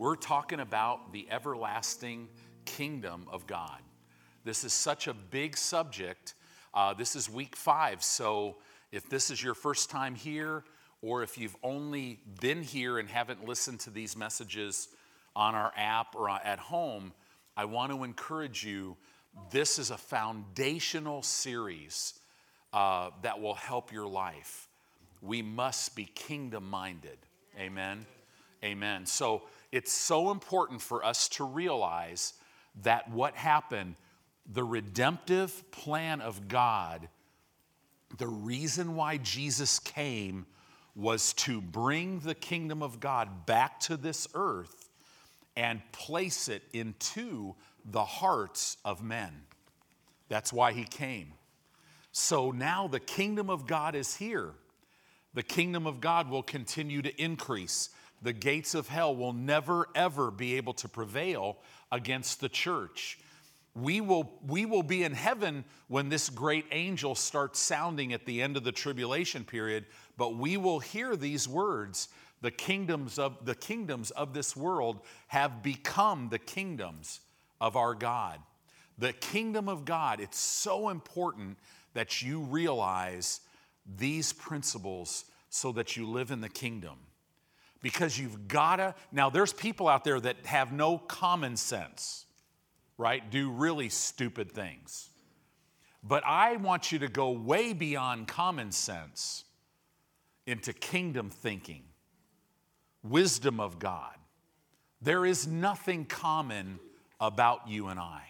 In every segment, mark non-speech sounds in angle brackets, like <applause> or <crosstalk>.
We're talking about the everlasting kingdom of God. This is such a big subject. Uh, this is week five. So if this is your first time here, or if you've only been here and haven't listened to these messages on our app or at home, I want to encourage you. This is a foundational series uh, that will help your life. We must be kingdom minded. Amen. Amen. So it's so important for us to realize that what happened, the redemptive plan of God, the reason why Jesus came was to bring the kingdom of God back to this earth and place it into the hearts of men. That's why he came. So now the kingdom of God is here. The kingdom of God will continue to increase. The gates of hell will never, ever be able to prevail against the church. We will, we will be in heaven when this great angel starts sounding at the end of the tribulation period, but we will hear these words the kingdoms of the kingdoms of this world have become the kingdoms of our God. The kingdom of God, it's so important that you realize these principles so that you live in the kingdom. Because you've gotta, now there's people out there that have no common sense, right? Do really stupid things. But I want you to go way beyond common sense into kingdom thinking, wisdom of God. There is nothing common about you and I.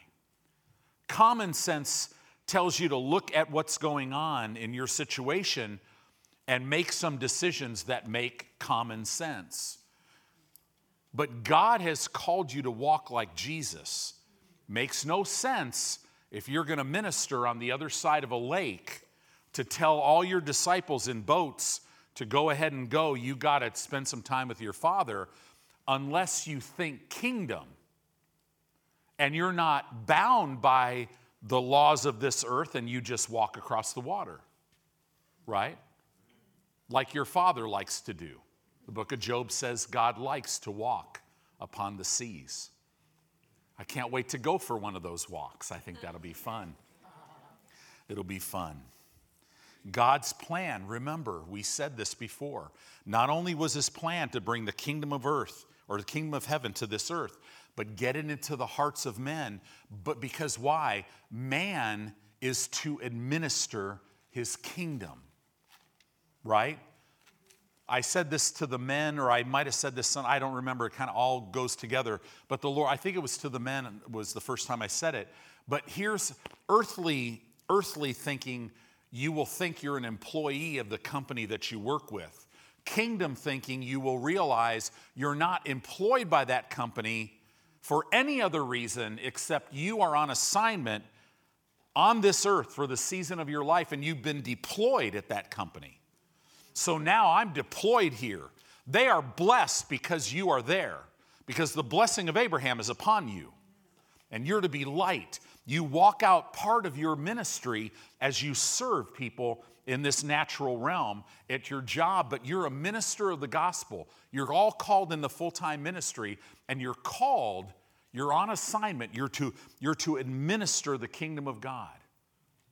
Common sense tells you to look at what's going on in your situation and make some decisions that make common sense. But God has called you to walk like Jesus. Makes no sense if you're going to minister on the other side of a lake to tell all your disciples in boats to go ahead and go, you got to spend some time with your Father, unless you think kingdom and you're not bound by the laws of this earth and you just walk across the water, right? Like your father likes to do. The book of Job says God likes to walk upon the seas. I can't wait to go for one of those walks. I think that'll be fun. It'll be fun. God's plan, remember, we said this before. Not only was his plan to bring the kingdom of earth or the kingdom of heaven to this earth, but get it into the hearts of men. But because why? Man is to administer his kingdom, right? I said this to the men, or I might have said this, I don't remember, it kind of all goes together. But the Lord, I think it was to the men, was the first time I said it. But here's earthly, earthly thinking, you will think you're an employee of the company that you work with. Kingdom thinking, you will realize you're not employed by that company, for any other reason except you are on assignment on this earth for the season of your life and you've been deployed at that company. So now I'm deployed here. They are blessed because you are there, because the blessing of Abraham is upon you. And you're to be light. You walk out part of your ministry as you serve people in this natural realm at your job, but you're a minister of the gospel. You're all called in the full time ministry, and you're called, you're on assignment, you're to, you're to administer the kingdom of God,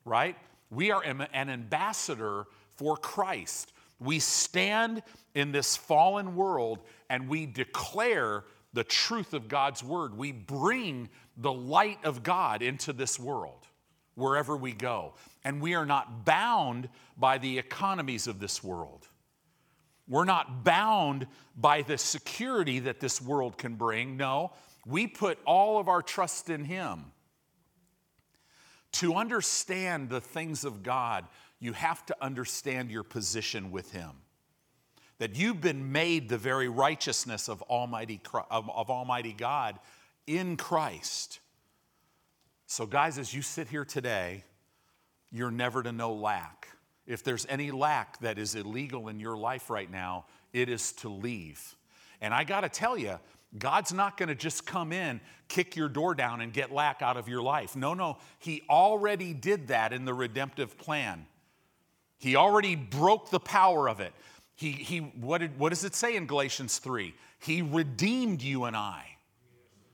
right? We are an ambassador for Christ. We stand in this fallen world and we declare the truth of God's word. We bring the light of God into this world wherever we go. And we are not bound by the economies of this world. We're not bound by the security that this world can bring. No, we put all of our trust in Him. To understand the things of God, you have to understand your position with Him. That you've been made the very righteousness of Almighty, of, Almighty God in Christ. So, guys, as you sit here today, you're never to know lack. If there's any lack that is illegal in your life right now, it is to leave. And I got to tell you, God's not going to just come in, kick your door down, and get lack out of your life. No, no. He already did that in the redemptive plan. He already broke the power of it. He, he, what, did, what does it say in Galatians 3? He redeemed you and I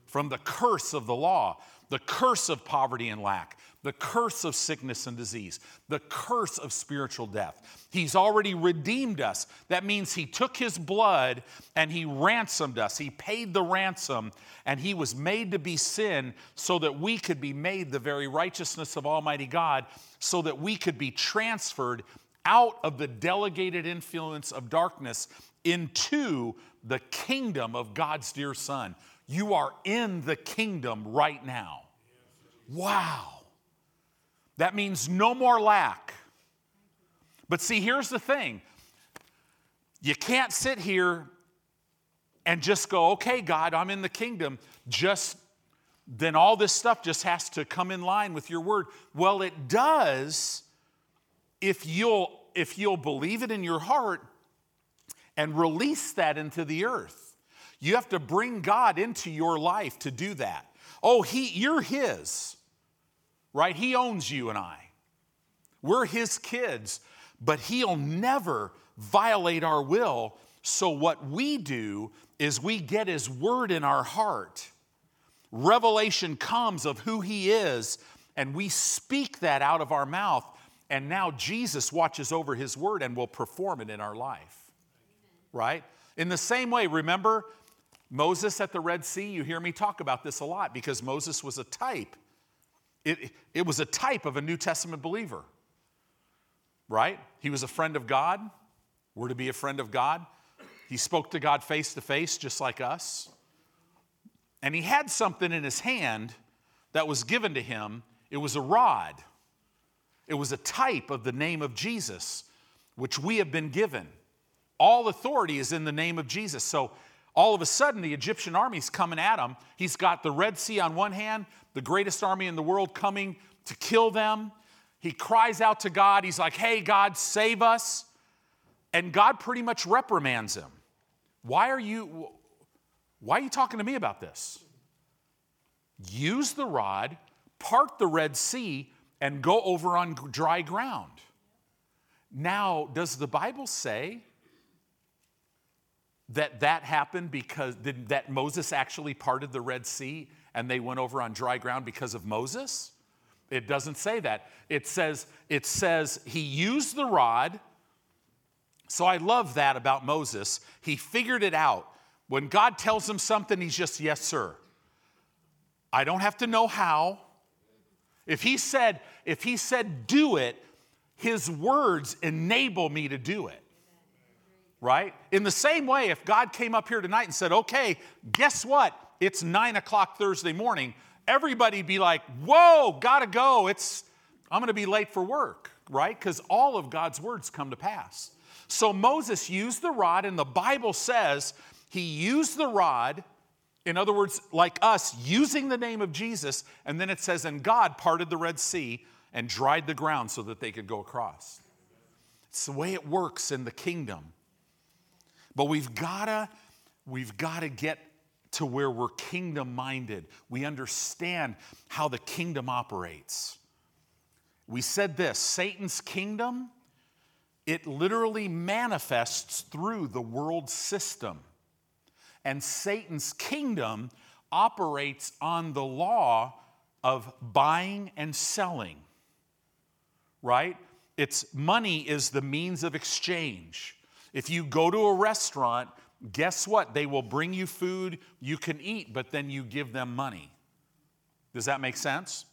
from the curse of the law, the curse of poverty and lack, the curse of sickness and disease, the curse of spiritual death. He's already redeemed us. That means He took His blood and He ransomed us. He paid the ransom and He was made to be sin so that we could be made the very righteousness of Almighty God, so that we could be transferred out of the delegated influence of darkness into the kingdom of God's dear Son. You are in the kingdom right now. Wow. That means no more lack. But see, here's the thing you can't sit here and just go, okay, God, I'm in the kingdom. Just then all this stuff just has to come in line with your word. Well, it does if you'll if you'll believe it in your heart and release that into the earth. You have to bring God into your life to do that. Oh, he you're his right? He owns you and I. We're his kids, but he'll never violate our will. So, what we do is we get his word in our heart. Revelation comes of who he is, and we speak that out of our mouth. And now Jesus watches over his word and will perform it in our life. Right? In the same way, remember Moses at the Red Sea? You hear me talk about this a lot because Moses was a type it, it was a type of a New Testament believer, right? He was a friend of God. We're to be a friend of God. He spoke to God face to face, just like us. And he had something in his hand that was given to him. It was a rod, it was a type of the name of Jesus, which we have been given. All authority is in the name of Jesus. So all of a sudden, the Egyptian army's coming at him. He's got the Red Sea on one hand, the greatest army in the world coming to kill them. He cries out to God. He's like, Hey, God, save us. And God pretty much reprimands him. Why are you, why are you talking to me about this? Use the rod, part the Red Sea, and go over on dry ground. Now, does the Bible say that that happened because that Moses actually parted the Red Sea and they went over on dry ground because of Moses? It doesn't say that. It says it says he used the rod. So I love that about Moses. He figured it out. When God tells him something, he's just yes, sir. I don't have to know how. If he said, if he said do it, his words enable me to do it right? In the same way, if God came up here tonight and said, okay, guess what? It's nine o'clock Thursday morning, everybody be like, whoa, gotta go. It's, I'm gonna be late for work, right? Because all of God's words come to pass. So Moses used the rod, and the Bible says he used the rod, in other words, like us, using the name of Jesus, and then it says, and God parted the Red Sea and dried the ground so that they could go across. It's the way it works in the kingdom. But we've gotta, we've gotta get to where we're kingdom minded. We understand how the kingdom operates. We said this Satan's kingdom, it literally manifests through the world system. And Satan's kingdom operates on the law of buying and selling, right? It's money is the means of exchange. If you go to a restaurant, guess what? They will bring you food you can eat, but then you give them money. Does that make sense?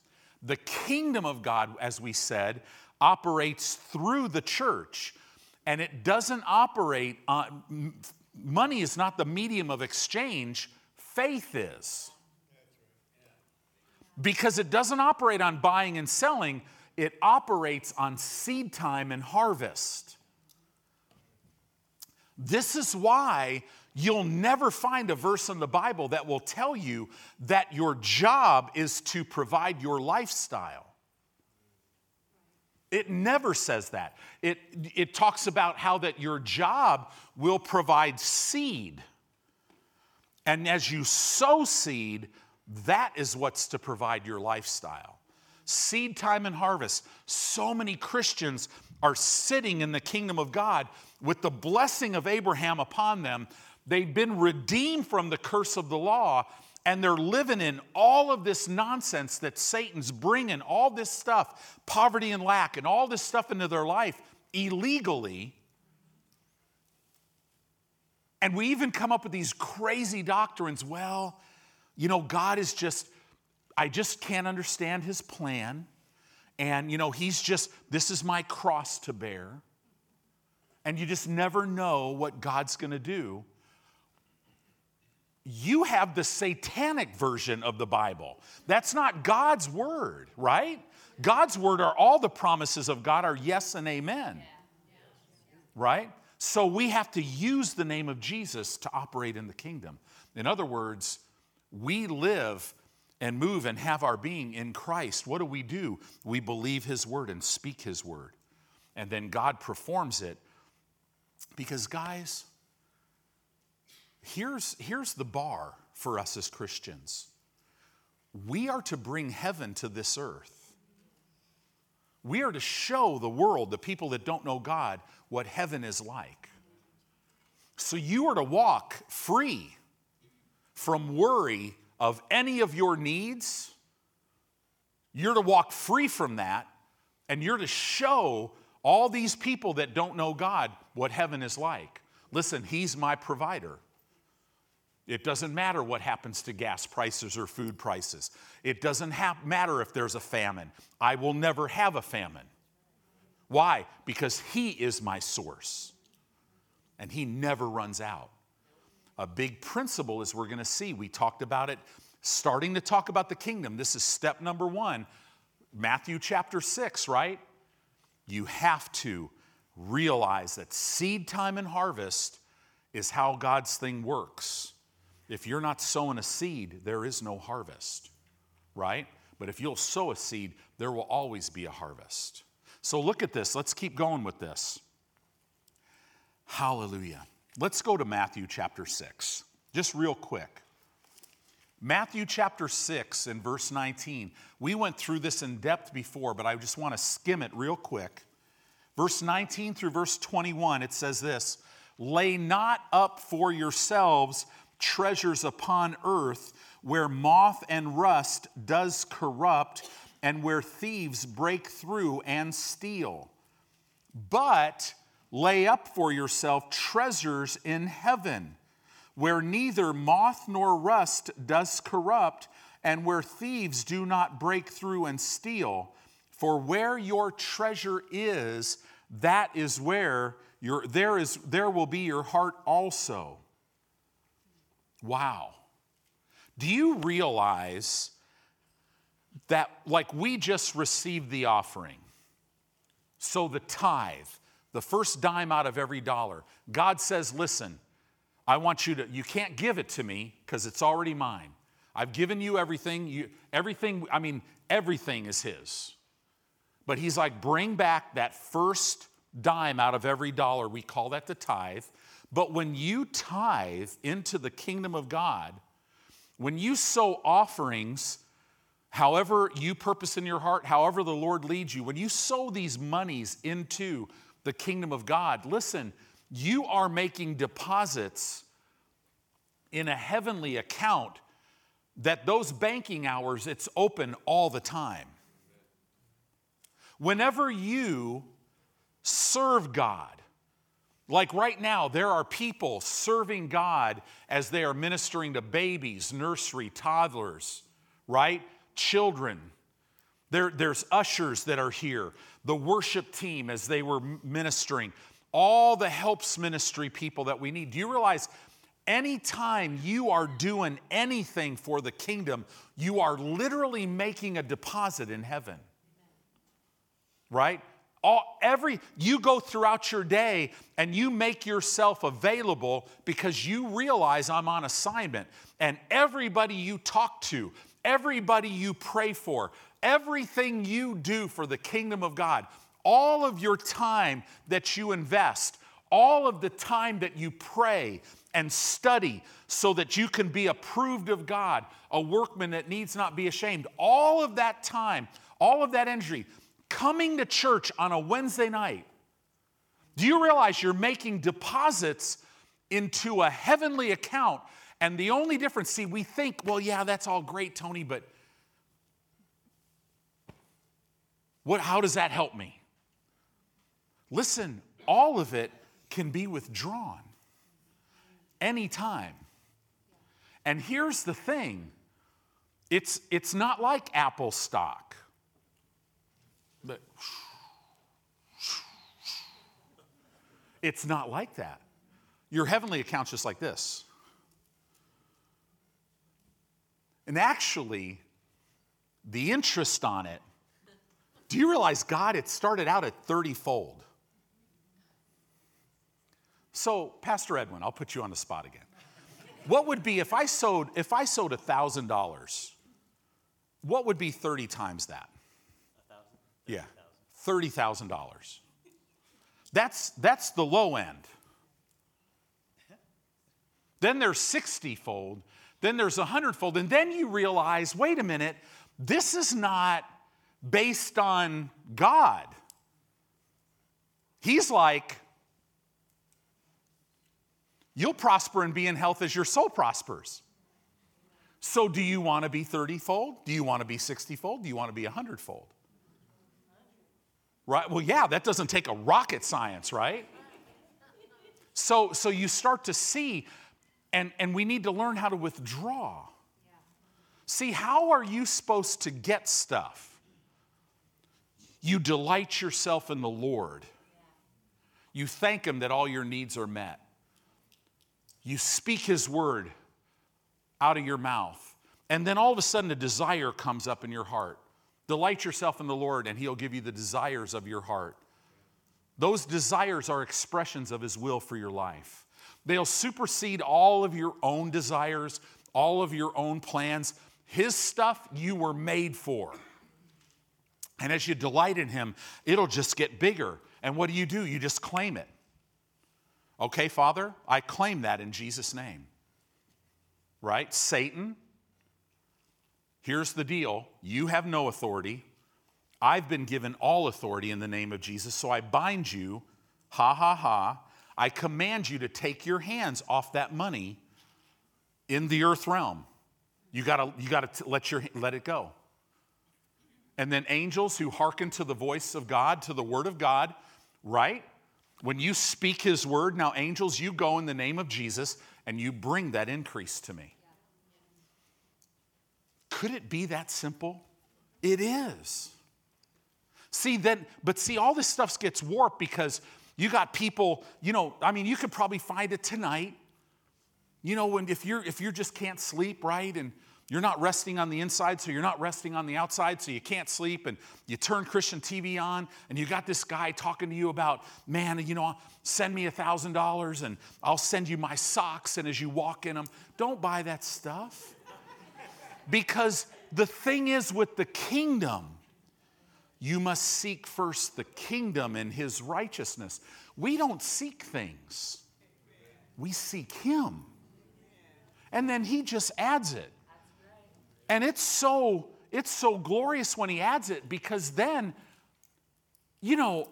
The kingdom of God, as we said, operates through the church, and it doesn't operate on money is not the medium of exchange, faith is. Because it doesn't operate on buying and selling, it operates on seed time and harvest. This is why you'll never find a verse in the Bible that will tell you that your job is to provide your lifestyle. It never says that. It, it talks about how that your job will provide seed. And as you sow seed, that is what's to provide your lifestyle. Seed time and harvest. So many Christians are sitting in the kingdom of God with the blessing of Abraham upon them, They've been redeemed from the curse of the law, and they're living in all of this nonsense that Satan's bringing, all this stuff, poverty and lack, and all this stuff into their life illegally. And we even come up with these crazy doctrines. Well, you know, God is just, I just can't understand his plan. And, you know, he's just, this is my cross to bear. And you just never know what God's going to do. You have the satanic version of the Bible. That's not God's word, right? God's word are all the promises of God are yes and amen. Right? So we have to use the name of Jesus to operate in the kingdom. In other words, we live and move and have our being in Christ. What do we do? We believe His word and speak His word. And then God performs it. Because, guys, here's, here's the bar for us as Christians we are to bring heaven to this earth. We are to show the world, the people that don't know God, what heaven is like. So you are to walk free from worry of any of your needs. You're to walk free from that, and you're to show all these people that don't know God what heaven is like. Listen, He's my provider. It doesn't matter what happens to gas prices or food prices. It doesn't ha- matter if there's a famine. I will never have a famine. Why? Because He is my source and He never runs out. A big principle, as we're going to see, we talked about it starting to talk about the kingdom. This is step number one, Matthew chapter 6, right? You have to realize that seed time and harvest is how God's thing works. If you're not sowing a seed, there is no harvest, right? But if you'll sow a seed, there will always be a harvest. So look at this. Let's keep going with this. Hallelujah. Let's go to Matthew chapter 6, just real quick. Matthew chapter 6 and verse 19. We went through this in depth before, but I just want to skim it real quick. Verse 19 through verse 21, it says this Lay not up for yourselves treasures upon earth where moth and rust does corrupt and where thieves break through and steal. But lay up for yourself treasures in heaven where neither moth nor rust does corrupt and where thieves do not break through and steal. For where your treasure is, that is where your, there, is, there will be your heart also. Wow. Do you realize that, like, we just received the offering? So the tithe, the first dime out of every dollar, God says, listen, I want you to, you can't give it to me because it's already mine. I've given you everything. You, everything, I mean, everything is His. But He's like, bring back that first dime out of every dollar. We call that the tithe. But when you tithe into the kingdom of God, when you sow offerings, however you purpose in your heart, however the Lord leads you, when you sow these monies into the kingdom of God, listen, you are making deposits in a heavenly account that those banking hours, it's open all the time. Whenever you serve God, like right now, there are people serving God as they are ministering to babies, nursery, toddlers, right? Children. There, there's ushers that are here, the worship team as they were ministering, all the helps ministry people that we need. Do you realize anytime you are doing anything for the kingdom, you are literally making a deposit in heaven? Right? All, every you go throughout your day and you make yourself available because you realize I'm on assignment and everybody you talk to everybody you pray for everything you do for the kingdom of God all of your time that you invest all of the time that you pray and study so that you can be approved of God a workman that needs not be ashamed all of that time all of that energy coming to church on a Wednesday night, do you realize you're making deposits into a heavenly account. And the only difference, see, we think, well, yeah, that's all great, Tony, but what, how does that help me? Listen, all of it can be withdrawn anytime. And here's the thing it's, it's not like Apple stock. But it's not like that. Your heavenly account's just like this. And actually, the interest on it, do you realize God, it started out at 30 fold? So, Pastor Edwin, I'll put you on the spot again. What would be if I sowed if I sowed $1,000? What would be 30 times that? Yeah. $30,000. That's that's the low end. Then there's 60 fold, then there's 100 fold, and then you realize, wait a minute, this is not based on God. He's like You'll prosper and be in health as your soul prospers. So, do you want to be 30 fold? Do you want to be 60 fold? Do you want to be 100 fold? Right? Well, yeah, that doesn't take a rocket science, right? So, so you start to see, and, and we need to learn how to withdraw. See, how are you supposed to get stuff? You delight yourself in the Lord. You thank Him that all your needs are met. You speak His word out of your mouth. And then all of a sudden, a desire comes up in your heart. Delight yourself in the Lord, and He'll give you the desires of your heart. Those desires are expressions of His will for your life. They'll supersede all of your own desires, all of your own plans. His stuff you were made for. And as you delight in Him, it'll just get bigger. And what do you do? You just claim it. Okay, Father, I claim that in Jesus' name. Right? Satan, here's the deal you have no authority. I've been given all authority in the name of Jesus, so I bind you, ha ha ha. I command you to take your hands off that money in the earth realm. You gotta, you gotta let, your, let it go. And then angels who hearken to the voice of God, to the word of God, right? When you speak his word, now, angels, you go in the name of Jesus and you bring that increase to me. Could it be that simple? It is. See, then, but see, all this stuff gets warped because you got people, you know, I mean, you could probably find it tonight. You know, when if you're if you just can't sleep, right? And you're not resting on the inside, so you're not resting on the outside, so you can't sleep. And you turn Christian TV on, and you got this guy talking to you about, man, you know, send me a $1,000 and I'll send you my socks. And as you walk in them, don't buy that stuff. Because the thing is with the kingdom, you must seek first the kingdom and his righteousness. We don't seek things, we seek him. And then he just adds it. And it's so it's so glorious when he adds it because then you know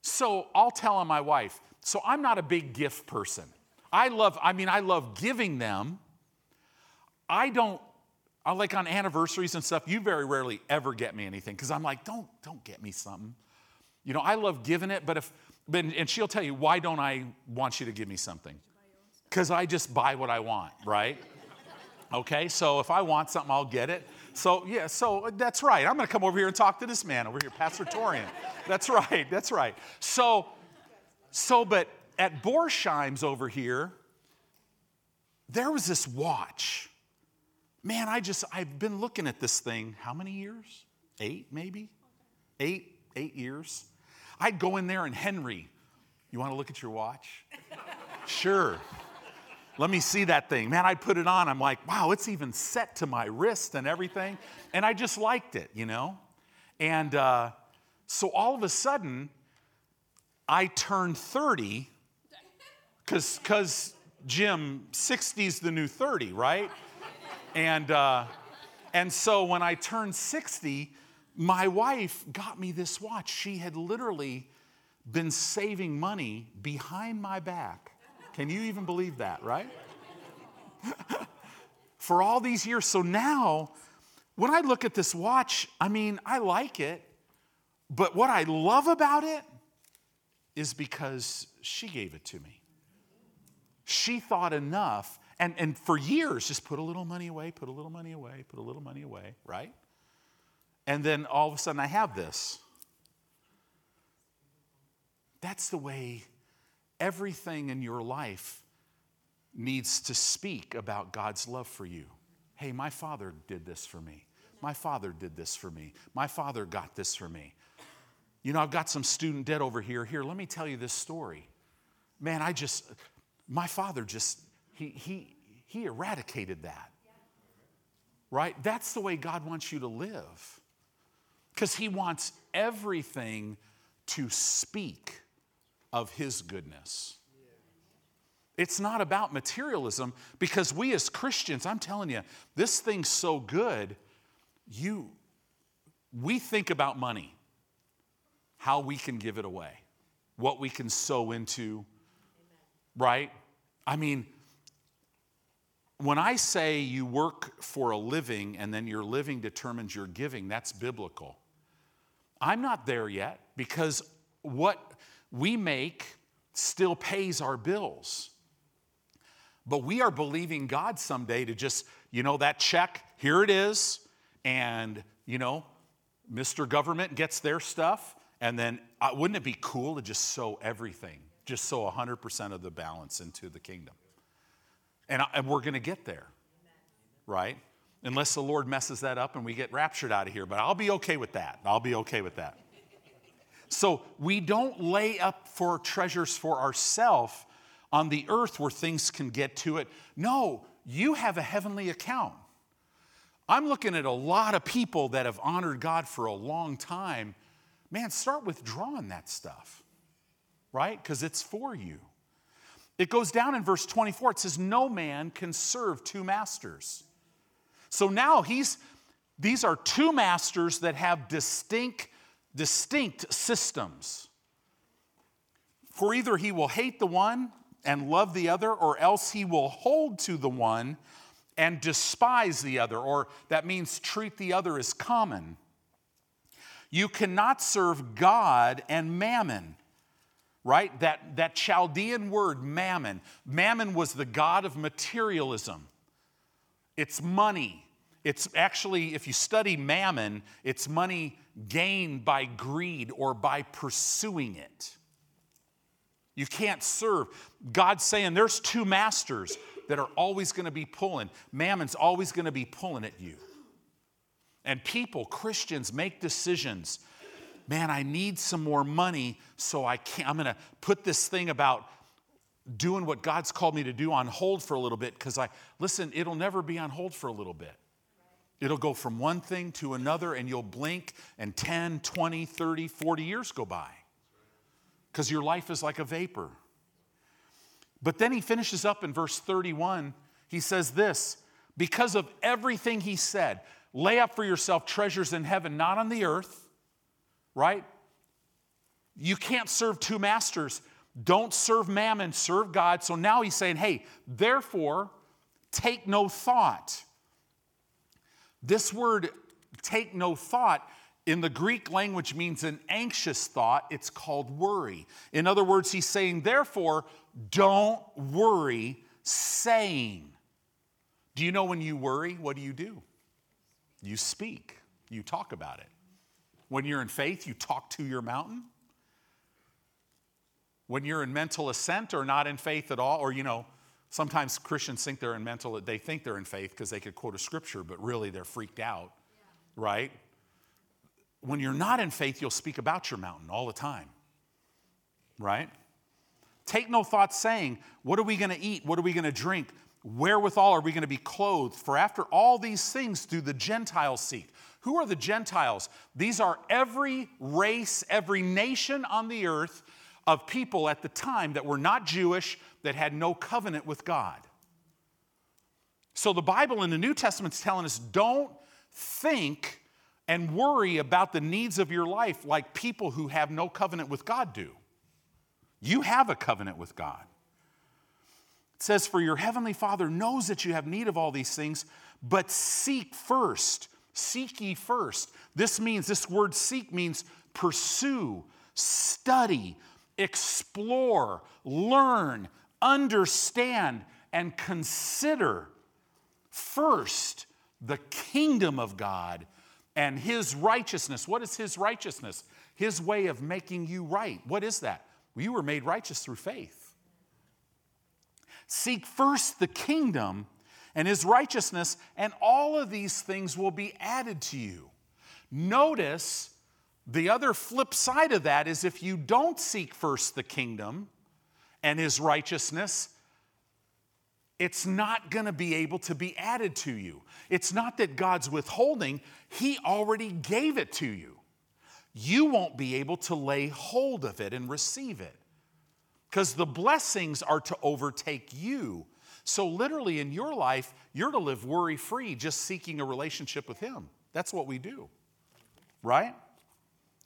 so I'll tell on my wife. So I'm not a big gift person. I love I mean I love giving them. I don't I like on anniversaries and stuff, you very rarely ever get me anything because I'm like, don't don't get me something. You know, I love giving it, but if and she'll tell you, why don't I want you to give me something? Because I just buy what I want, right? Okay, so if I want something, I'll get it. So, yeah, so uh, that's right. I'm going to come over here and talk to this man over here, Pastor Torian. That's right, that's right. So, so, but at Borsheim's over here, there was this watch. Man, I just, I've been looking at this thing, how many years? Eight, maybe? Eight, eight years. I'd go in there and Henry, you want to look at your watch? <laughs> sure. Let me see that thing. Man, I put it on. I'm like, wow, it's even set to my wrist and everything. And I just liked it, you know? And uh, so all of a sudden, I turned 30 because Jim, 60's the new 30, right? And, uh, and so when I turned 60, my wife got me this watch. She had literally been saving money behind my back Can you even believe that, right? <laughs> For all these years. So now, when I look at this watch, I mean, I like it, but what I love about it is because she gave it to me. She thought enough, and, and for years, just put a little money away, put a little money away, put a little money away, right? And then all of a sudden, I have this. That's the way everything in your life needs to speak about God's love for you. Hey, my father did this for me. My father did this for me. My father got this for me. You know, I've got some student debt over here. Here, let me tell you this story. Man, I just, my father just, he, he, he eradicated that. Right? That's the way God wants you to live. Because he wants everything to speak of his goodness. It's not about materialism because we as Christians, I'm telling you, this thing's so good, you we think about money how we can give it away, what we can sow into, right? I mean, when I say you work for a living and then your living determines your giving, that's biblical. I'm not there yet because what we make still pays our bills. But we are believing God someday to just, you know, that check, here it is, and, you know, Mr. Government gets their stuff, and then uh, wouldn't it be cool to just sow everything, just sow 100% of the balance into the kingdom? And, and we're going to get there, right? Unless the Lord messes that up and we get raptured out of here. But I'll be okay with that. I'll be okay with that. So we don't lay up for treasures for ourselves on the earth where things can get to it. No, you have a heavenly account. I'm looking at a lot of people that have honored God for a long time man, start withdrawing that stuff, right? Because it's for you. It goes down in verse 24. It says, No man can serve two masters. So now he's, these are two masters that have distinct, distinct systems. For either he will hate the one and love the other, or else he will hold to the one and despise the other, or that means treat the other as common. You cannot serve God and mammon, right? That, that Chaldean word, mammon. Mammon was the god of materialism, it's money. It's actually, if you study mammon, it's money gained by greed or by pursuing it. You can't serve. God's saying there's two masters that are always going to be pulling. Mammon's always going to be pulling at you. And people, Christians, make decisions. Man, I need some more money, so I can't. I'm going to put this thing about doing what God's called me to do on hold for a little bit because I, listen, it'll never be on hold for a little bit. It'll go from one thing to another, and you'll blink, and 10, 20, 30, 40 years go by because your life is like a vapor. But then he finishes up in verse 31. He says this because of everything he said, Lay up for yourself treasures in heaven, not on the earth, right? You can't serve two masters. Don't serve mammon, serve God. So now he's saying, hey, therefore, take no thought. This word, take no thought, in the Greek language means an anxious thought. It's called worry. In other words, he's saying, therefore, don't worry, saying. Do you know when you worry, what do you do? You speak, you talk about it. When you're in faith, you talk to your mountain. When you're in mental assent or not in faith at all, or you know, sometimes Christians think they're in mental, they think they're in faith because they could quote a scripture, but really they're freaked out, yeah. right? When you're not in faith, you'll speak about your mountain all the time, right? Take no thought saying, What are we going to eat? What are we going to drink? Wherewithal are we going to be clothed? For after all these things do the Gentiles seek. Who are the Gentiles? These are every race, every nation on the earth of people at the time that were not Jewish, that had no covenant with God. So the Bible in the New Testament is telling us don't think and worry about the needs of your life like people who have no covenant with God do. You have a covenant with God. It says, For your heavenly Father knows that you have need of all these things, but seek first. Seek ye first. This means, this word seek means pursue, study, explore, learn, understand, and consider first the kingdom of God and his righteousness. What is his righteousness? His way of making you right. What is that? Well, you were made righteous through faith. Seek first the kingdom and his righteousness, and all of these things will be added to you. Notice the other flip side of that is if you don't seek first the kingdom and his righteousness, it's not going to be able to be added to you. It's not that God's withholding, He already gave it to you. You won't be able to lay hold of it and receive it because the blessings are to overtake you. So, literally, in your life, you're to live worry free, just seeking a relationship with Him. That's what we do, right?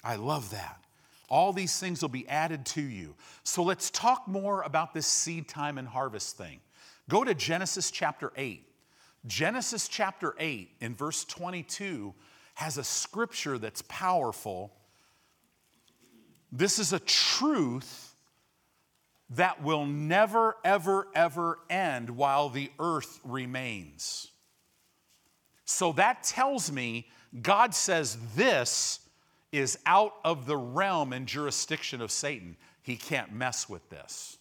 I love that. All these things will be added to you. So, let's talk more about this seed time and harvest thing. Go to Genesis chapter 8. Genesis chapter 8, in verse 22, has a scripture that's powerful. This is a truth that will never, ever, ever end while the earth remains. So that tells me God says this is out of the realm and jurisdiction of Satan. He can't mess with this.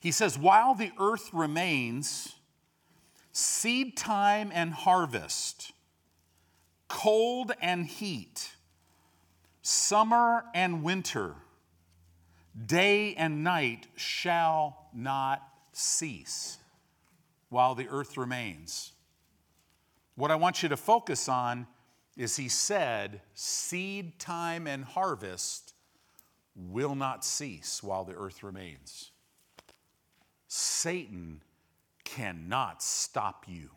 He says, While the earth remains, seed time and harvest, cold and heat, summer and winter, day and night shall not cease while the earth remains. What I want you to focus on is he said, seed time and harvest will not cease while the earth remains. Satan cannot stop you.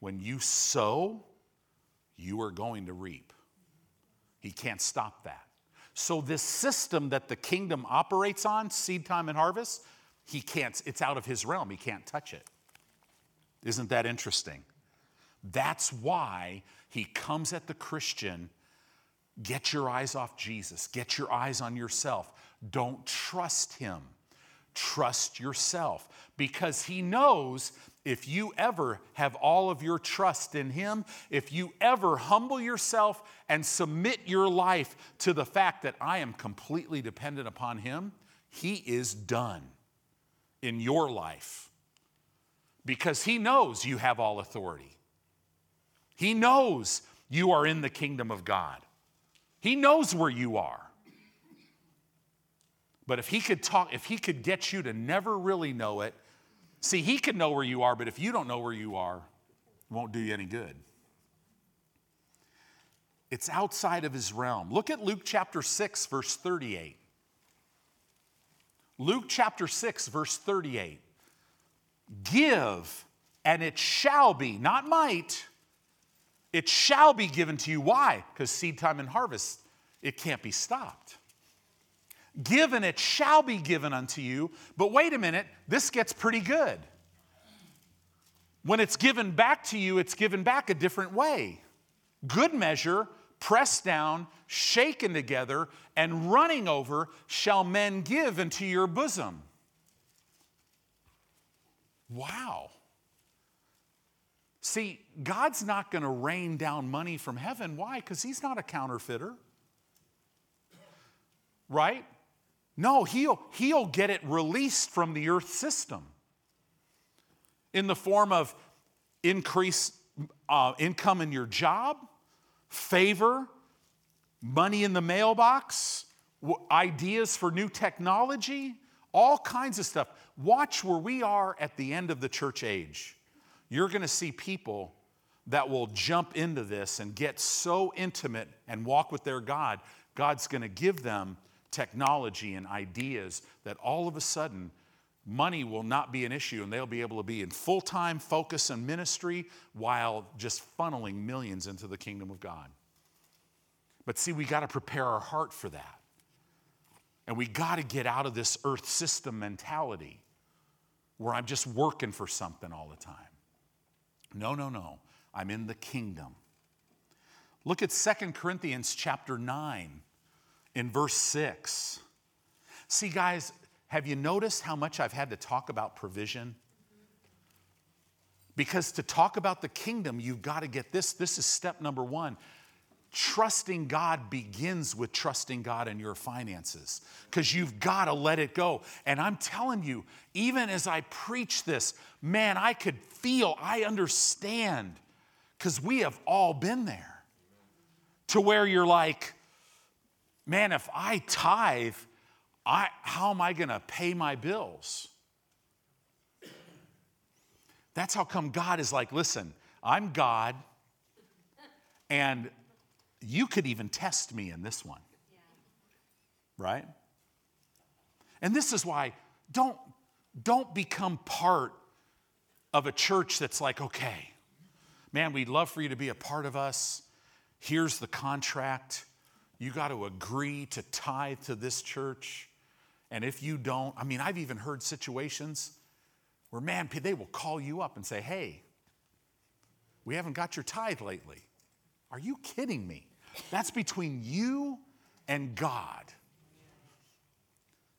When you sow, you are going to reap. He can't stop that. So, this system that the kingdom operates on, seed time and harvest, he can't, it's out of his realm. He can't touch it. Isn't that interesting? That's why he comes at the Christian. Get your eyes off Jesus, get your eyes on yourself. Don't trust him. Trust yourself because he knows if you ever have all of your trust in Him, if you ever humble yourself and submit your life to the fact that I am completely dependent upon Him, He is done in your life because He knows you have all authority. He knows you are in the kingdom of God, He knows where you are. But if he could talk, if he could get you to never really know it, see, he could know where you are, but if you don't know where you are, it won't do you any good. It's outside of his realm. Look at Luke chapter 6, verse 38. Luke chapter 6, verse 38. Give, and it shall be, not might, it shall be given to you. Why? Because seed time and harvest, it can't be stopped. Given it shall be given unto you. But wait a minute, this gets pretty good. When it's given back to you, it's given back a different way. Good measure, pressed down, shaken together, and running over, shall men give into your bosom. Wow. See, God's not going to rain down money from heaven. Why? Because He's not a counterfeiter. Right? No, he'll, he'll get it released from the earth system in the form of increased uh, income in your job, favor, money in the mailbox, ideas for new technology, all kinds of stuff. Watch where we are at the end of the church age. You're going to see people that will jump into this and get so intimate and walk with their God. God's going to give them technology and ideas that all of a sudden money will not be an issue and they'll be able to be in full time focus and ministry while just funneling millions into the kingdom of God. But see, we got to prepare our heart for that. And we got to get out of this earth system mentality. where I'm just working for something all the time. No, no, no. I'm in the kingdom. Look at Second Corinthians chapter 9 in verse 6. See, guys, have you noticed how much I've had to talk about provision? Because to talk about the kingdom, you've got to get this. This is step number one. Trusting God begins with trusting God in your finances because you've got to let it go. And I'm telling you, even as I preach this, man, I could feel, I understand because we have all been there to where you're like, man, if I tithe, I, how am I going to pay my bills? That's how come God is like, listen, I'm God, and you could even test me in this one. Right? And this is why don't, don't become part of a church that's like, okay, man, we'd love for you to be a part of us. Here's the contract. You got to agree to tithe to this church. And if you don't, I mean, I've even heard situations where, man, they will call you up and say, hey, we haven't got your tithe lately. Are you kidding me? That's between you and God.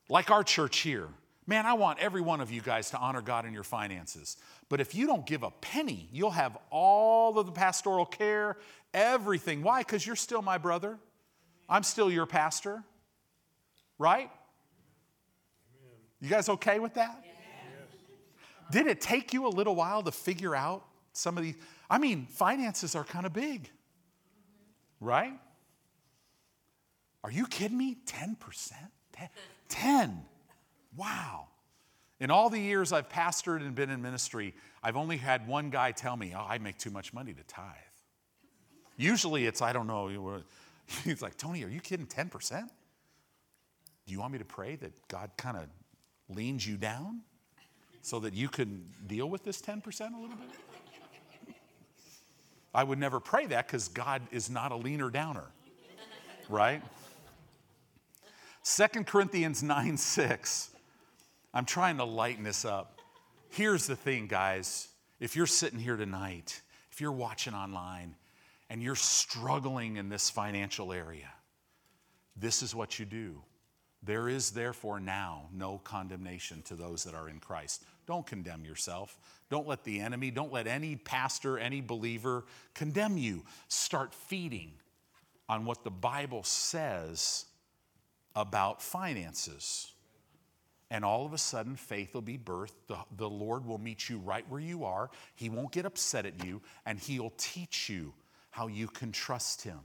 Like our church here. Man, I want every one of you guys to honor God in your finances. But if you don't give a penny, you'll have all of the pastoral care, everything. Why? Because you're still my brother. I'm still your pastor. Right? You guys okay with that? Did it take you a little while to figure out some of these? I mean, finances are kind of big, right? Are you kidding me? 10%? 10? 10. Wow. In all the years I've pastored and been in ministry, I've only had one guy tell me, oh, I make too much money to tithe. Usually it's, I don't know, <laughs> he's like, Tony, are you kidding? 10%? Do you want me to pray that God kind of leans you down? so that you can deal with this 10% a little bit? I would never pray that because God is not a leaner downer, right? Second Corinthians 9 6. I'm trying to lighten this up. Here's the thing, guys. If you're sitting here tonight, if you're watching online, and you're struggling in this financial area, this is what you do. There is therefore now no condemnation to those that are in Christ. Don't condemn yourself. Don't let the enemy, don't let any pastor, any believer condemn you. Start feeding on what the Bible says about finances. And all of a sudden, faith will be birthed. The, the Lord will meet you right where you are. He won't get upset at you, and He'll teach you how you can trust Him.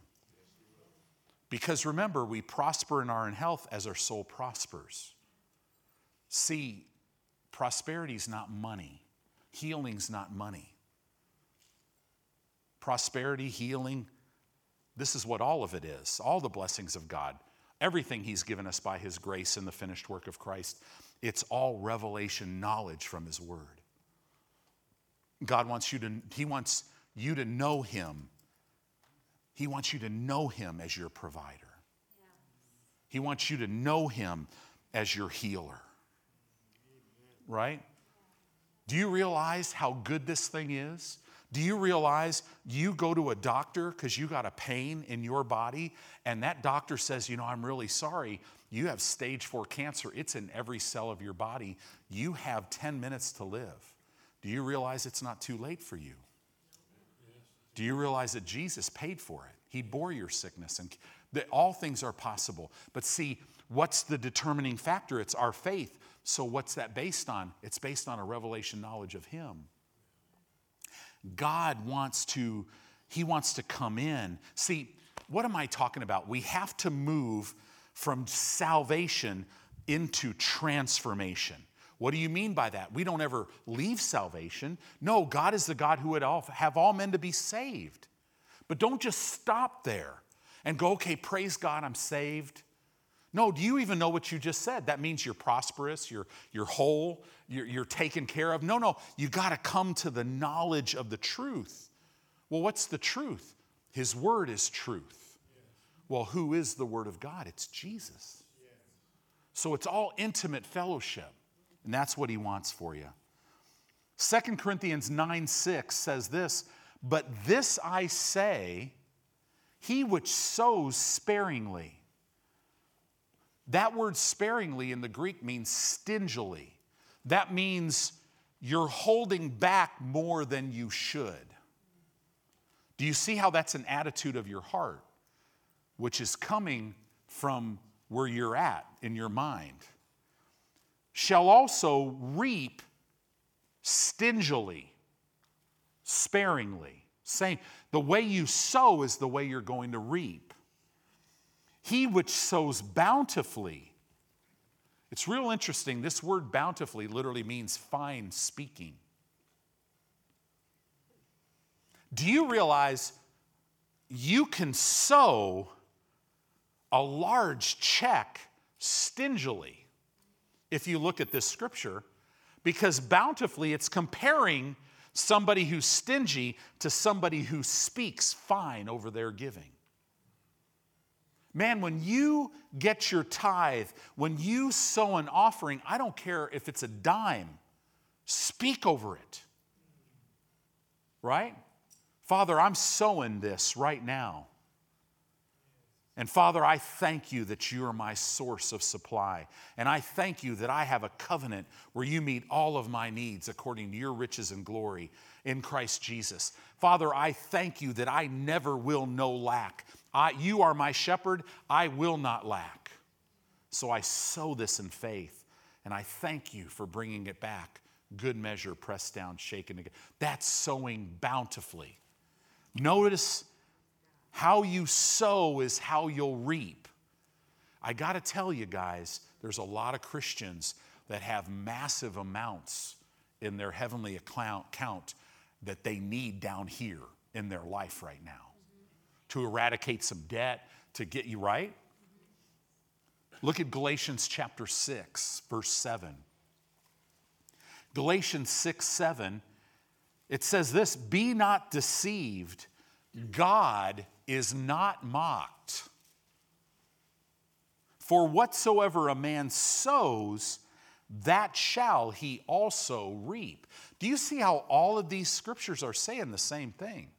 Because remember, we prosper in our in health as our soul prospers. See, prosperity is not money, healing's not money. Prosperity, healing, this is what all of it is all the blessings of God, everything He's given us by His grace in the finished work of Christ. It's all revelation knowledge from His Word. God wants you to, He wants you to know Him he wants you to know Him as your provider. He wants you to know Him as your healer. Right? Do you realize how good this thing is? Do you realize you go to a doctor because you got a pain in your body, and that doctor says, You know, I'm really sorry. You have stage four cancer. It's in every cell of your body. You have 10 minutes to live. Do you realize it's not too late for you? Do you realize that Jesus paid for it? He bore your sickness and that all things are possible. But see, what's the determining factor? It's our faith. So what's that based on? It's based on a revelation knowledge of him. God wants to he wants to come in. See, what am I talking about? We have to move from salvation into transformation. What do you mean by that? We don't ever leave salvation. No, God is the God who would have all men to be saved. But don't just stop there and go, okay, praise God, I'm saved. No, do you even know what you just said? That means you're prosperous, you're, you're whole, you're, you're taken care of. No, no, you got to come to the knowledge of the truth. Well, what's the truth? His word is truth. Well, who is the word of God? It's Jesus. So it's all intimate fellowship. And that's what he wants for you. 2 Corinthians 9 6 says this, but this I say, he which sows sparingly. That word sparingly in the Greek means stingily. That means you're holding back more than you should. Do you see how that's an attitude of your heart, which is coming from where you're at in your mind? Shall also reap stingily, sparingly. Saying the way you sow is the way you're going to reap. He which sows bountifully, it's real interesting. This word bountifully literally means fine speaking. Do you realize you can sow a large check stingily if you look at this scripture? Because bountifully, it's comparing somebody who's stingy to somebody who speaks fine over their giving. Man, when you get your tithe, when you sow an offering, I don't care if it's a dime, speak over it. Right? Father, I'm sowing this right now. And Father, I thank you that you are my source of supply. And I thank you that I have a covenant where you meet all of my needs according to your riches and glory in Christ Jesus. Father, I thank you that I never will know lack. I, you are my shepherd, I will not lack. So I sow this in faith, and I thank you for bringing it back. Good measure, pressed down, shaken again. That's sowing bountifully. Notice how you sow is how you'll reap. I got to tell you guys, there's a lot of Christians that have massive amounts in their heavenly account that they need down here in their life right now to eradicate some debt, to get you right. Look at Galatians chapter 6, verse 7. Galatians 6, 7, it says this Be not deceived, God is not mocked. For whatsoever a man sows, that shall he also reap. Do you see how all of these scriptures are saying the same thing?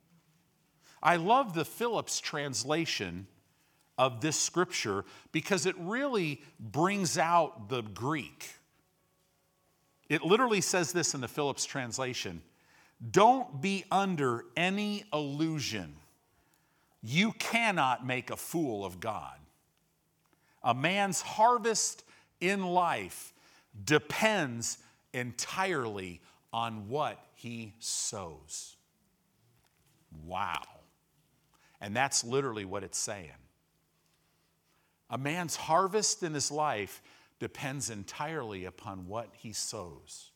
I love the Phillips translation of this scripture because it really brings out the Greek. It literally says this in the Phillips translation Don't be under any illusion you cannot make a fool of God. A man's harvest in life depends entirely on what he sows. Wow. And that's literally what it's saying. A man's harvest in his life depends entirely upon what he sows.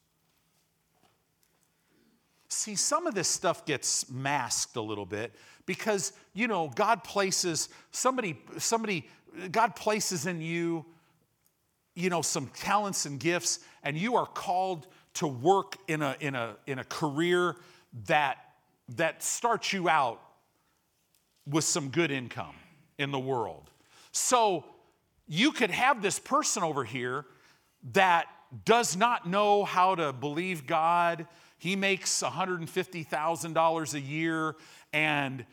See, some of this stuff gets masked a little bit because, you know, God places somebody, somebody, God places in you, you know, some talents and gifts, and you are called to work in a, in a, in a career that, that starts you out with some good income in the world. So you could have this person over here that does not know how to believe God he makes $150,000 a year, and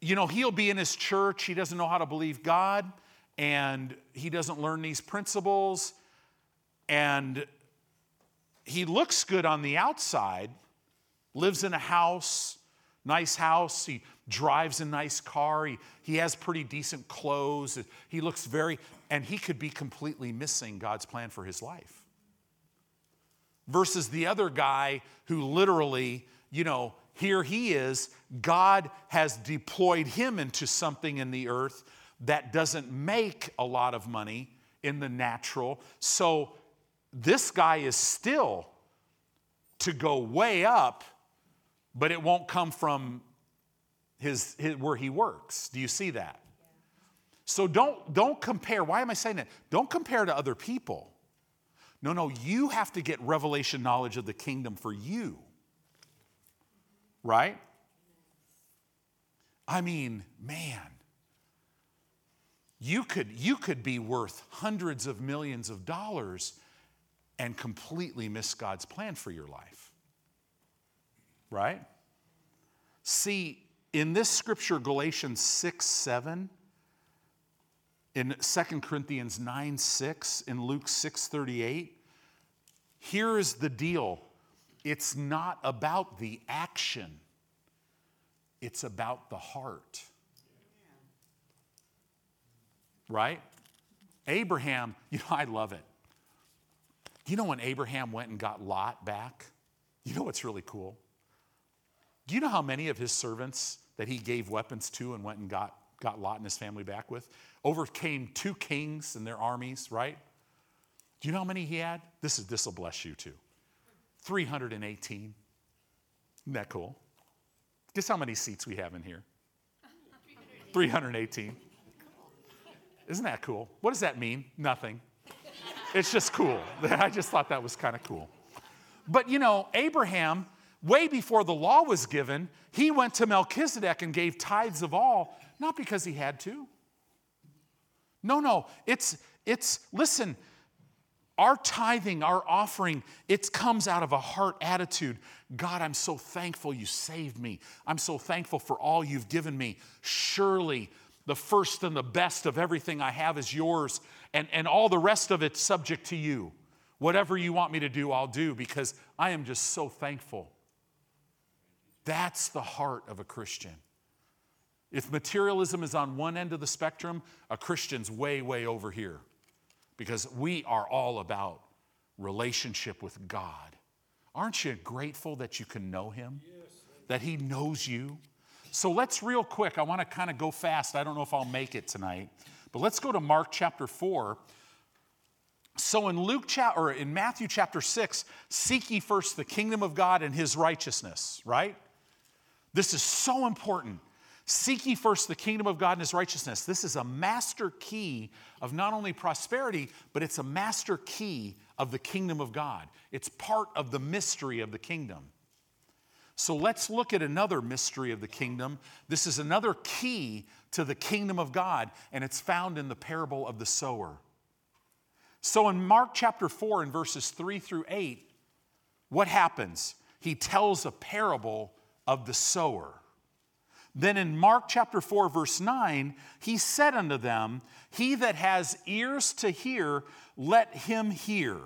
you know, he'll be in his church. He doesn't know how to believe God, and he doesn't learn these principles, and he looks good on the outside, lives in a house, nice house. He drives a nice car. He, he has pretty decent clothes. He looks very, and he could be completely missing God's plan for his life versus the other guy who literally, you know, here he is, God has deployed him into something in the earth that doesn't make a lot of money in the natural. So this guy is still to go way up, but it won't come from his, his, where he works. Do you see that? So don't, don't compare. Why am I saying that? Don't compare to other people. No, no, you have to get revelation knowledge of the kingdom for you. Right? I mean, man, you could, you could be worth hundreds of millions of dollars and completely miss God's plan for your life. right? See, in this scripture, Galatians 6 7, in 2 Corinthians 9 6, in Luke 6 38, here is the deal it's not about the action, it's about the heart. Right? Abraham, you know, I love it. You know when Abraham went and got Lot back? You know what's really cool? Do you know how many of his servants that he gave weapons to and went and got, got Lot and his family back with? Overcame two kings and their armies, right? Do you know how many he had? This is this will bless you too. 318. Isn't that cool? Guess how many seats we have in here? 318. Isn't that cool? What does that mean? Nothing. It's just cool. <laughs> I just thought that was kind of cool. But you know, Abraham, way before the law was given, he went to Melchizedek and gave tithes of all, not because he had to. No, no, it's, it's, listen, our tithing, our offering, it comes out of a heart attitude. God, I'm so thankful you saved me. I'm so thankful for all you've given me. Surely the first and the best of everything I have is yours, and, and all the rest of it's subject to you. Whatever you want me to do, I'll do because I am just so thankful. That's the heart of a Christian. If materialism is on one end of the spectrum, a Christian's way, way over here because we are all about relationship with God. Aren't you grateful that you can know Him? That He knows you? So let's real quick, I want to kind of go fast. I don't know if I'll make it tonight, but let's go to Mark chapter 4. So in Luke chapter or in Matthew chapter 6, seek ye first the kingdom of God and his righteousness, right? This is so important. Seek ye first the kingdom of God and his righteousness. This is a master key of not only prosperity, but it's a master key of the kingdom of God. It's part of the mystery of the kingdom. So let's look at another mystery of the kingdom. This is another key to the kingdom of God, and it's found in the parable of the sower. So in Mark chapter 4, in verses 3 through 8, what happens? He tells a parable of the sower. Then in Mark chapter 4, verse 9, he said unto them, He that has ears to hear, let him hear.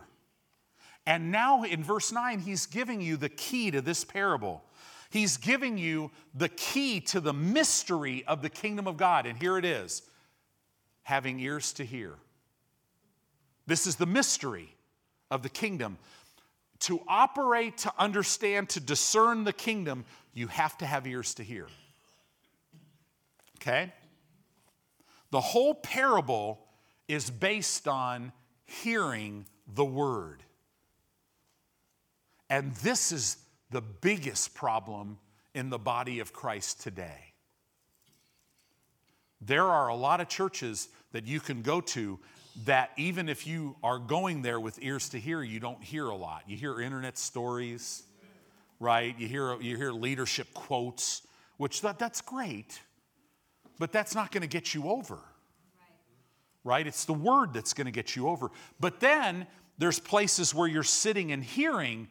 And now in verse 9, he's giving you the key to this parable. He's giving you the key to the mystery of the kingdom of God. And here it is having ears to hear. This is the mystery of the kingdom. To operate, to understand, to discern the kingdom, you have to have ears to hear. Okay? The whole parable is based on hearing the word. And this is the biggest problem in the body of Christ today. There are a lot of churches that you can go to that even if you are going there with ears to hear, you don't hear a lot. You hear internet stories, right? You hear, you hear leadership quotes, which that, that's great, but that's not going to get you over, right? It's the word that's going to get you over. But then there's places where you're sitting and hearing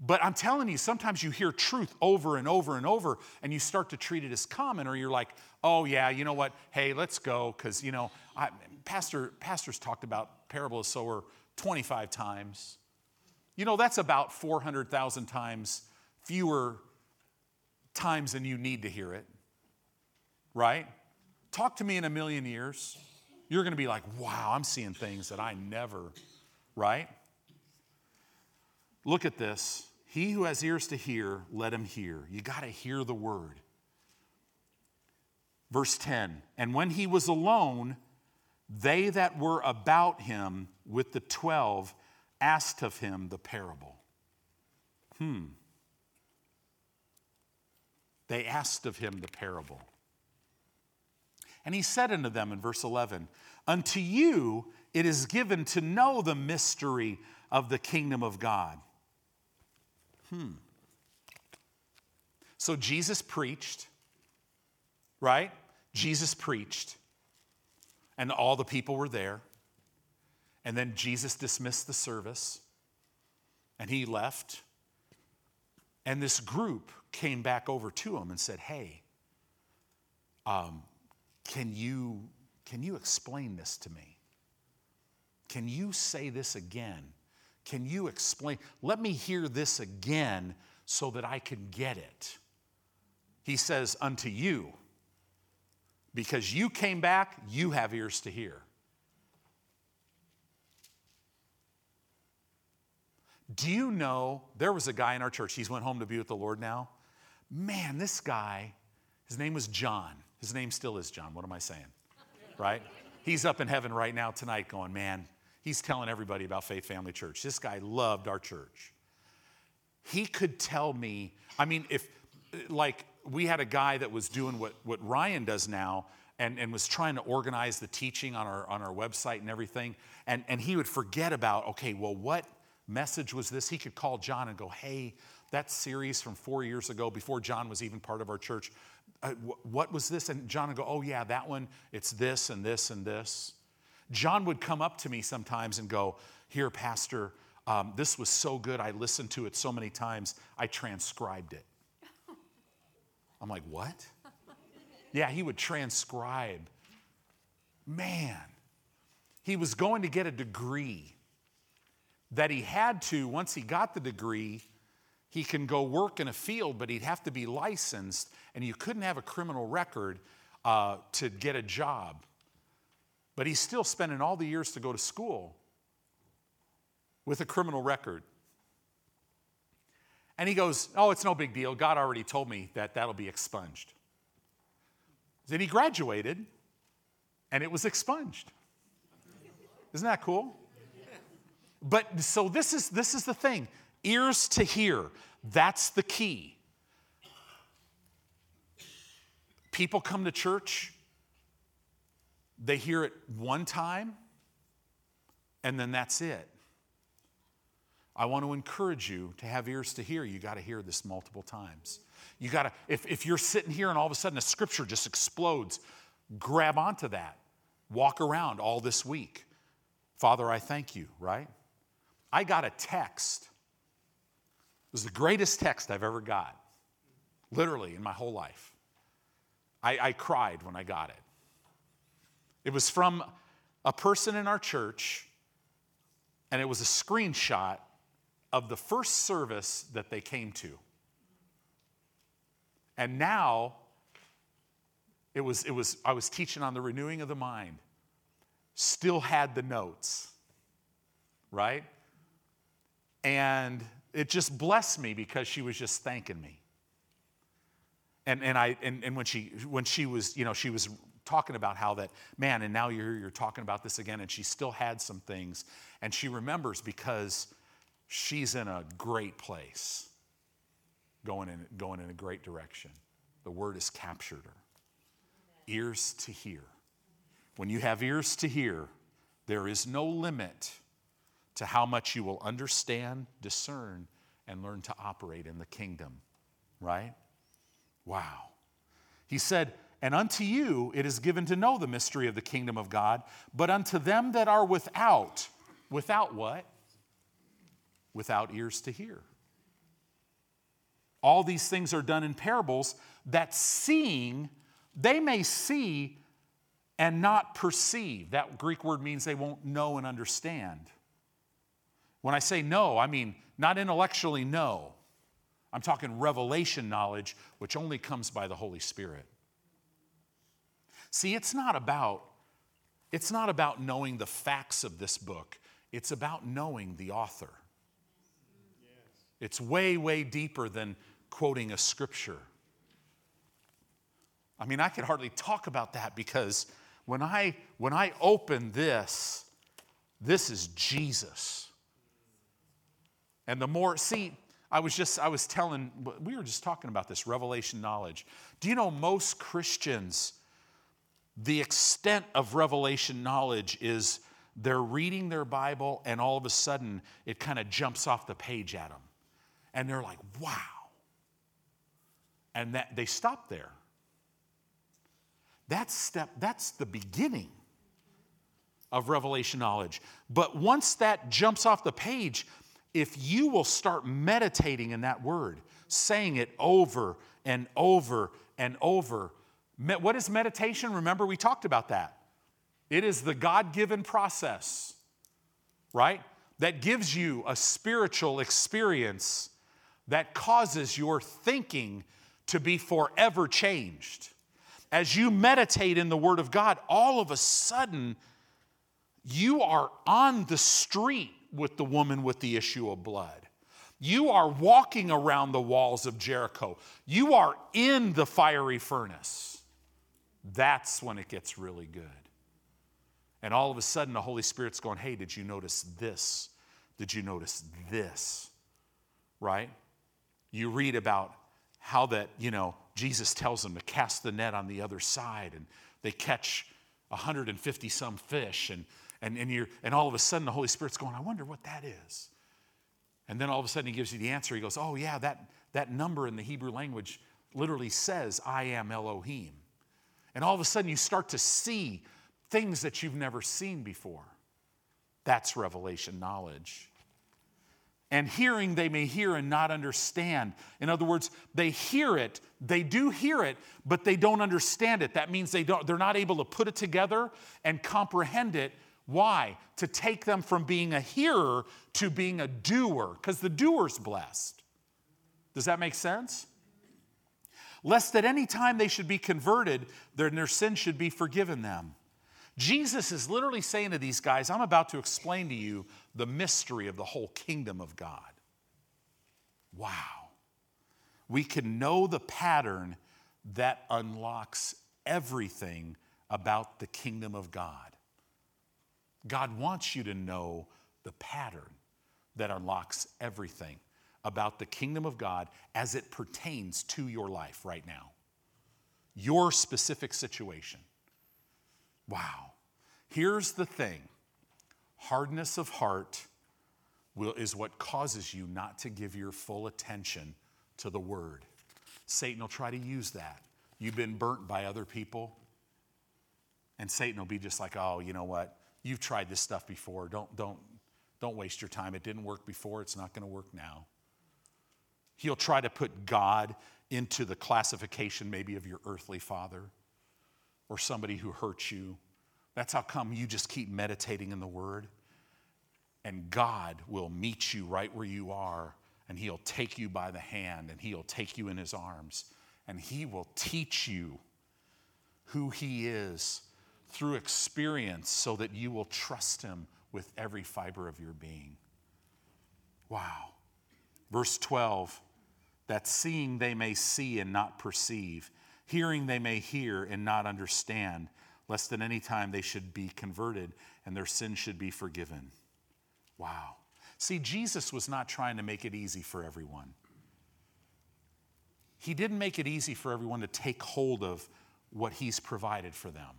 but I'm telling you, sometimes you hear truth over and over and over, and you start to treat it as common, or you're like, oh, yeah, you know what? Hey, let's go, because, you know, I, Pastor, pastors talked about parable of sower 25 times. You know, that's about 400,000 times fewer times than you need to hear it, right? Talk to me in a million years. You're going to be like, wow, I'm seeing things that I never, right? Look at this. He who has ears to hear, let him hear. You got to hear the word. Verse 10 And when he was alone, they that were about him with the twelve asked of him the parable. Hmm. They asked of him the parable. And he said unto them in verse 11, Unto you it is given to know the mystery of the kingdom of God hmm. So Jesus preached, right? Jesus preached, and all the people were there. And then Jesus dismissed the service, and he left. And this group came back over to him and said, Hey, um, can, you, can you explain this to me? Can you say this again? Can you explain? Let me hear this again so that I can get it. He says, Unto you, because you came back, you have ears to hear. Do you know there was a guy in our church, he's went home to be with the Lord now. Man, this guy, his name was John. His name still is John. What am I saying? Right? He's up in heaven right now tonight going, man, he's telling everybody about Faith Family Church. This guy loved our church. He could tell me, I mean, if, like, we had a guy that was doing what, what Ryan does now and, and was trying to organize the teaching on our, on our website and everything. And, and he would forget about, okay, well, what message was this? He could call John and go, hey, that series from four years ago, before John was even part of our church, uh, what was this? And John would go, oh, yeah, that one, it's this and this and this. John would come up to me sometimes and go, here, Pastor, um, this was so good. I listened to it so many times, I transcribed it. <laughs> I'm like, what? Yeah, he would transcribe. Man, he was going to get a degree that he had to, once he got the degree, he can go work in a field, but he'd have to be licensed, and you couldn't have a criminal record uh, to get a job. But he's still spending all the years to go to school with a criminal record. And he goes, Oh, it's no big deal. God already told me that that'll be expunged. Then he graduated and it was expunged. Isn't that cool? But so this is this is the thing. Ears to hear. That's the key. People come to church, they hear it one time, and then that's it. I want to encourage you to have ears to hear. You got to hear this multiple times. You got to, if, if you're sitting here and all of a sudden a scripture just explodes, grab onto that. Walk around all this week. Father, I thank you, right? I got a text. Was the greatest text I've ever got, literally, in my whole life. I, I cried when I got it. It was from a person in our church, and it was a screenshot of the first service that they came to. And now, it was, it was, I was teaching on the renewing of the mind, still had the notes, right? And it just blessed me because she was just thanking me. And, and, I, and, and when, she, when she was, you know, she was talking about how that, man, and now you're, you're talking about this again, and she still had some things. And she remembers because she's in a great place, going in, going in a great direction. The word has captured her. Ears to hear. When you have ears to hear, there is no limit to how much you will understand, discern, and learn to operate in the kingdom, right? Wow. He said, And unto you it is given to know the mystery of the kingdom of God, but unto them that are without, without what? without ears to hear. All these things are done in parables that seeing, they may see and not perceive. That Greek word means they won't know and understand. When I say no, I mean not intellectually no. I'm talking revelation knowledge, which only comes by the Holy Spirit. See, it's not about it's not about knowing the facts of this book. It's about knowing the author. It's way, way deeper than quoting a scripture. I mean, I could hardly talk about that because when I when I open this, this is Jesus. And the more, see, I was just, I was telling, we were just talking about this revelation knowledge. Do you know most Christians, the extent of revelation knowledge is they're reading their Bible and all of a sudden it kind of jumps off the page at them and they're like, wow. And that they stop there. That's step, that's the beginning of revelation knowledge. But once that jumps off the page, if you will start meditating in that word, saying it over and over and over. What is meditation? Remember, we talked about that. It is the God given process, right? That gives you a spiritual experience that causes your thinking to be forever changed. As you meditate in the Word of God, all of a sudden, you are on the street with the woman with the issue of blood. You are walking around the walls of Jericho. You are in the fiery furnace. That's when it gets really good. And all of a sudden, the Holy Spirit's going, Hey, did you notice this? Did you notice this? Right? You read about how that, you know, Jesus tells them to cast the net on the other side and they catch 150 some fish and, and, and, you're, and all of a sudden the Holy Spirit's going, I wonder what that is. And then all of a sudden he gives you the answer. He goes, Oh, yeah, that, that number in the Hebrew language literally says, I am Elohim. And all of a sudden you start to see things that you've never seen before. That's revelation knowledge. And hearing, they may hear and not understand. In other words, they hear it, they do hear it, but they don't understand it. That means they don't, they're not able to put it together and comprehend it. Why? To take them from being a hearer to being a doer, because the doer's blessed. Does that make sense? Lest at any time they should be converted, their, their sin should be forgiven them. Jesus is literally saying to these guys, I'm about to explain to you the mystery of the whole kingdom of God. Wow. We can know the pattern that unlocks everything about the kingdom of God. God wants you to know the pattern that unlocks everything about the kingdom of God as it pertains to your life right now, your specific situation. Wow. Here's the thing hardness of heart will, is what causes you not to give your full attention to the word. Satan will try to use that. You've been burnt by other people, and Satan will be just like, oh, you know what? You've tried this stuff before. Don't, don't, don't waste your time. It didn't work before, it's not going to work now. He'll try to put God into the classification maybe of your earthly father or somebody who hurt you. That's how come you just keep meditating in the Word. And God will meet you right where you are, and He'll take you by the hand, and He'll take you in His arms, and He will teach you who He is through experience so that you will trust Him with every fiber of your being. Wow. Verse 12 that seeing they may see and not perceive Hearing they may hear and not understand, lest at any time they should be converted and their sins should be forgiven. Wow. See, Jesus was not trying to make it easy for everyone. He didn't make it easy for everyone to take hold of what He's provided for them.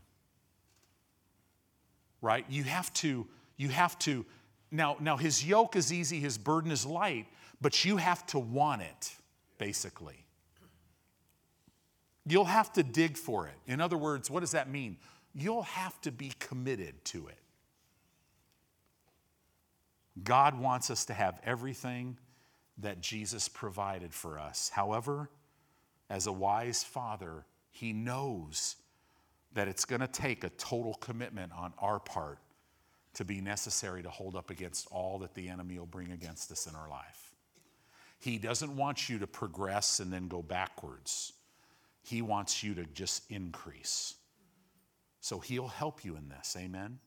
Right? You have to, you have to, now, now His yoke is easy, His burden is light, but you have to want it, basically. You'll have to dig for it. In other words, what does that mean? You'll have to be committed to it. God wants us to have everything that Jesus provided for us. However, as a wise father, he knows that it's going to take a total commitment on our part to be necessary to hold up against all that the enemy will bring against us in our life. He doesn't want you to progress and then go backwards. He wants you to just increase. So he'll help you in this. Amen.